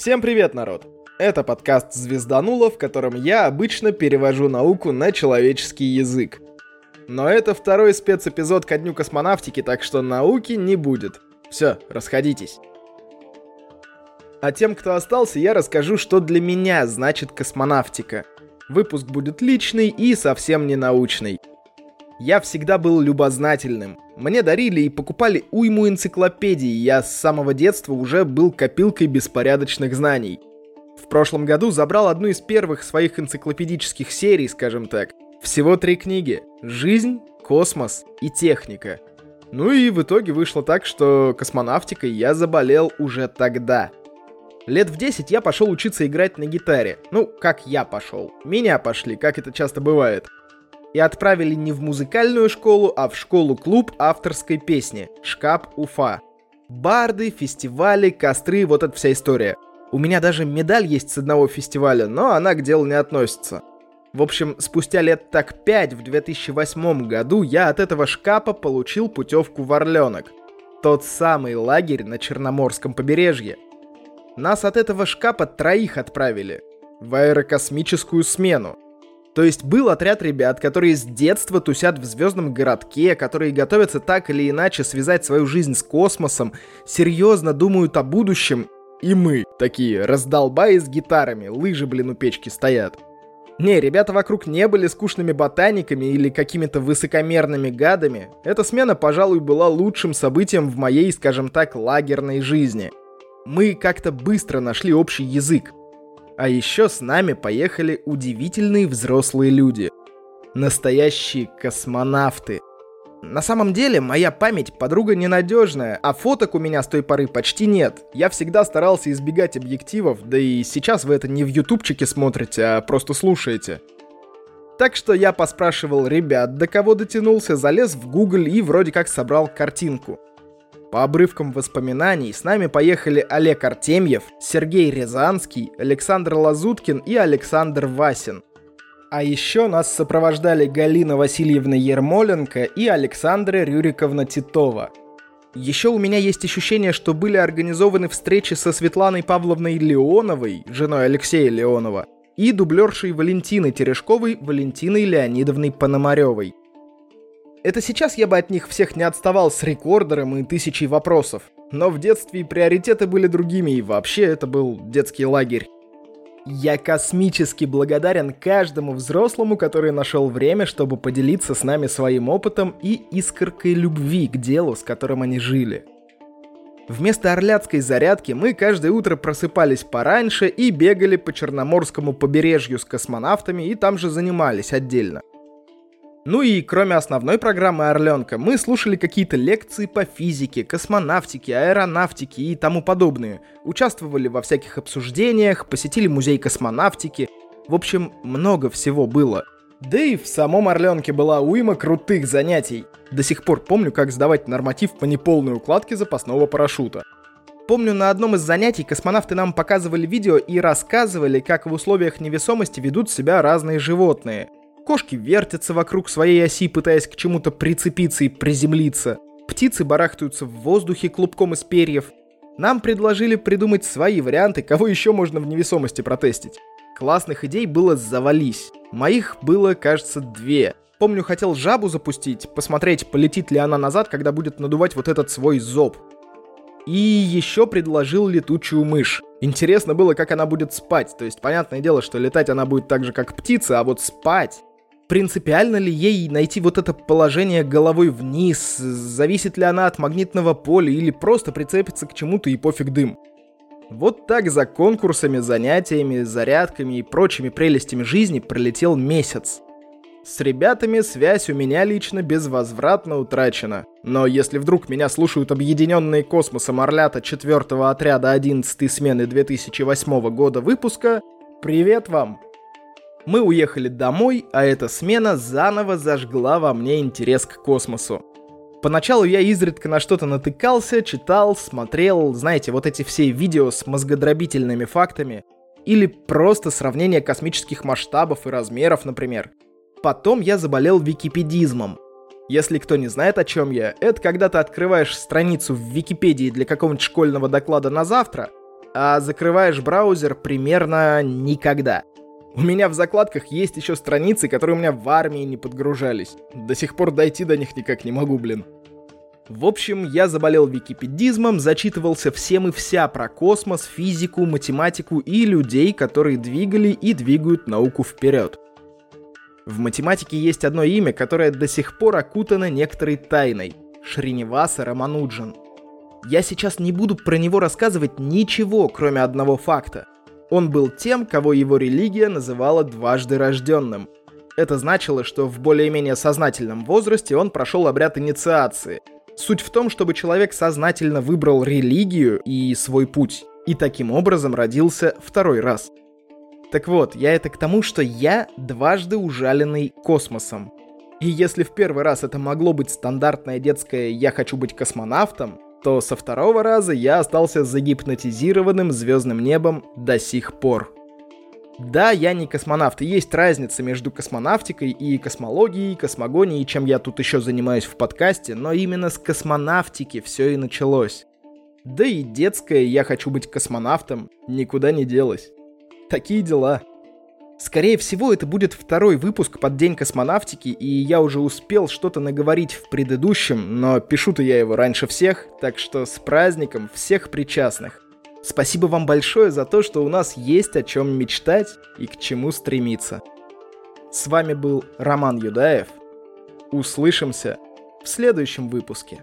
Всем привет, народ! Это подкаст «Звездануло», в котором я обычно перевожу науку на человеческий язык. Но это второй спецэпизод ко Дню космонавтики, так что науки не будет. Все, расходитесь. А тем, кто остался, я расскажу, что для меня значит космонавтика. Выпуск будет личный и совсем не научный. Я всегда был любознательным. Мне дарили и покупали уйму энциклопедий, я с самого детства уже был копилкой беспорядочных знаний. В прошлом году забрал одну из первых своих энциклопедических серий, скажем так. Всего три книги. «Жизнь», «Космос» и «Техника». Ну и в итоге вышло так, что космонавтикой я заболел уже тогда. Лет в 10 я пошел учиться играть на гитаре. Ну, как я пошел. Меня пошли, как это часто бывает. И отправили не в музыкальную школу, а в школу-клуб авторской песни «Шкап Уфа». Барды, фестивали, костры, вот эта вся история. У меня даже медаль есть с одного фестиваля, но она к делу не относится. В общем, спустя лет так пять, в 2008 году, я от этого шкапа получил путевку в Орленок. Тот самый лагерь на Черноморском побережье. Нас от этого шкапа троих отправили. В аэрокосмическую смену. То есть был отряд ребят, которые с детства тусят в звездном городке, которые готовятся так или иначе связать свою жизнь с космосом, серьезно думают о будущем. И мы, такие раздолбаи с гитарами, лыжи, блин, у печки стоят. Не, ребята вокруг не были скучными ботаниками или какими-то высокомерными гадами. Эта смена, пожалуй, была лучшим событием в моей, скажем так, лагерной жизни. Мы как-то быстро нашли общий язык. А еще с нами поехали удивительные взрослые люди. Настоящие космонавты – на самом деле, моя память подруга ненадежная, а фоток у меня с той поры почти нет. Я всегда старался избегать объективов, да и сейчас вы это не в ютубчике смотрите, а просто слушаете. Так что я поспрашивал ребят, до кого дотянулся, залез в Google и вроде как собрал картинку. По обрывкам воспоминаний с нами поехали Олег Артемьев, Сергей Рязанский, Александр Лазуткин и Александр Васин – а еще нас сопровождали Галина Васильевна Ермоленко и Александра Рюриковна Титова. Еще у меня есть ощущение, что были организованы встречи со Светланой Павловной Леоновой, женой Алексея Леонова, и дублершей Валентины Терешковой Валентиной Леонидовной Пономаревой. Это сейчас я бы от них всех не отставал с рекордером и тысячей вопросов. Но в детстве приоритеты были другими, и вообще это был детский лагерь. Я космически благодарен каждому взрослому, который нашел время, чтобы поделиться с нами своим опытом и искоркой любви к делу, с которым они жили. Вместо орляцкой зарядки мы каждое утро просыпались пораньше и бегали по Черноморскому побережью с космонавтами и там же занимались отдельно. Ну и кроме основной программы «Орленка», мы слушали какие-то лекции по физике, космонавтике, аэронавтике и тому подобное. Участвовали во всяких обсуждениях, посетили музей космонавтики. В общем, много всего было. Да и в самом Орленке была уйма крутых занятий. До сих пор помню, как сдавать норматив по неполной укладке запасного парашюта. Помню, на одном из занятий космонавты нам показывали видео и рассказывали, как в условиях невесомости ведут себя разные животные – Кошки вертятся вокруг своей оси, пытаясь к чему-то прицепиться и приземлиться. Птицы барахтаются в воздухе клубком из перьев. Нам предложили придумать свои варианты, кого еще можно в невесомости протестить. Классных идей было завались. Моих было, кажется, две. Помню, хотел жабу запустить, посмотреть, полетит ли она назад, когда будет надувать вот этот свой зоб. И еще предложил летучую мышь. Интересно было, как она будет спать. То есть, понятное дело, что летать она будет так же, как птица, а вот спать принципиально ли ей найти вот это положение головой вниз, зависит ли она от магнитного поля или просто прицепится к чему-то и пофиг дым. Вот так за конкурсами, занятиями, зарядками и прочими прелестями жизни пролетел месяц. С ребятами связь у меня лично безвозвратно утрачена. Но если вдруг меня слушают объединенные космосом Орлята 4 отряда 11 смены 2008 года выпуска, привет вам! Мы уехали домой, а эта смена заново зажгла во мне интерес к космосу. Поначалу я изредка на что-то натыкался, читал, смотрел, знаете, вот эти все видео с мозгодробительными фактами, или просто сравнение космических масштабов и размеров, например. Потом я заболел википедизмом. Если кто не знает, о чем я, это когда ты открываешь страницу в Википедии для какого-нибудь школьного доклада на завтра, а закрываешь браузер примерно никогда. У меня в закладках есть еще страницы, которые у меня в армии не подгружались. До сих пор дойти до них никак не могу, блин. В общем, я заболел википедизмом, зачитывался всем и вся про космос, физику, математику и людей, которые двигали и двигают науку вперед. В математике есть одно имя, которое до сих пор окутано некоторой тайной — Шриневаса Рамануджан. Я сейчас не буду про него рассказывать ничего, кроме одного факта. Он был тем, кого его религия называла дважды рожденным. Это значило, что в более-менее сознательном возрасте он прошел обряд инициации — Суть в том, чтобы человек сознательно выбрал религию и свой путь, и таким образом родился второй раз. Так вот, я это к тому, что я дважды ужаленный космосом. И если в первый раз это могло быть стандартное детское «я хочу быть космонавтом», то со второго раза я остался загипнотизированным звездным небом до сих пор. Да, я не космонавт, и есть разница между космонавтикой и космологией, космогонией, чем я тут еще занимаюсь в подкасте, но именно с космонавтики все и началось. Да и детское «я хочу быть космонавтом» никуда не делось. Такие дела. Скорее всего, это будет второй выпуск под День космонавтики, и я уже успел что-то наговорить в предыдущем, но пишу-то я его раньше всех, так что с праздником всех причастных. Спасибо вам большое за то, что у нас есть о чем мечтать и к чему стремиться. С вами был Роман Юдаев. Услышимся в следующем выпуске.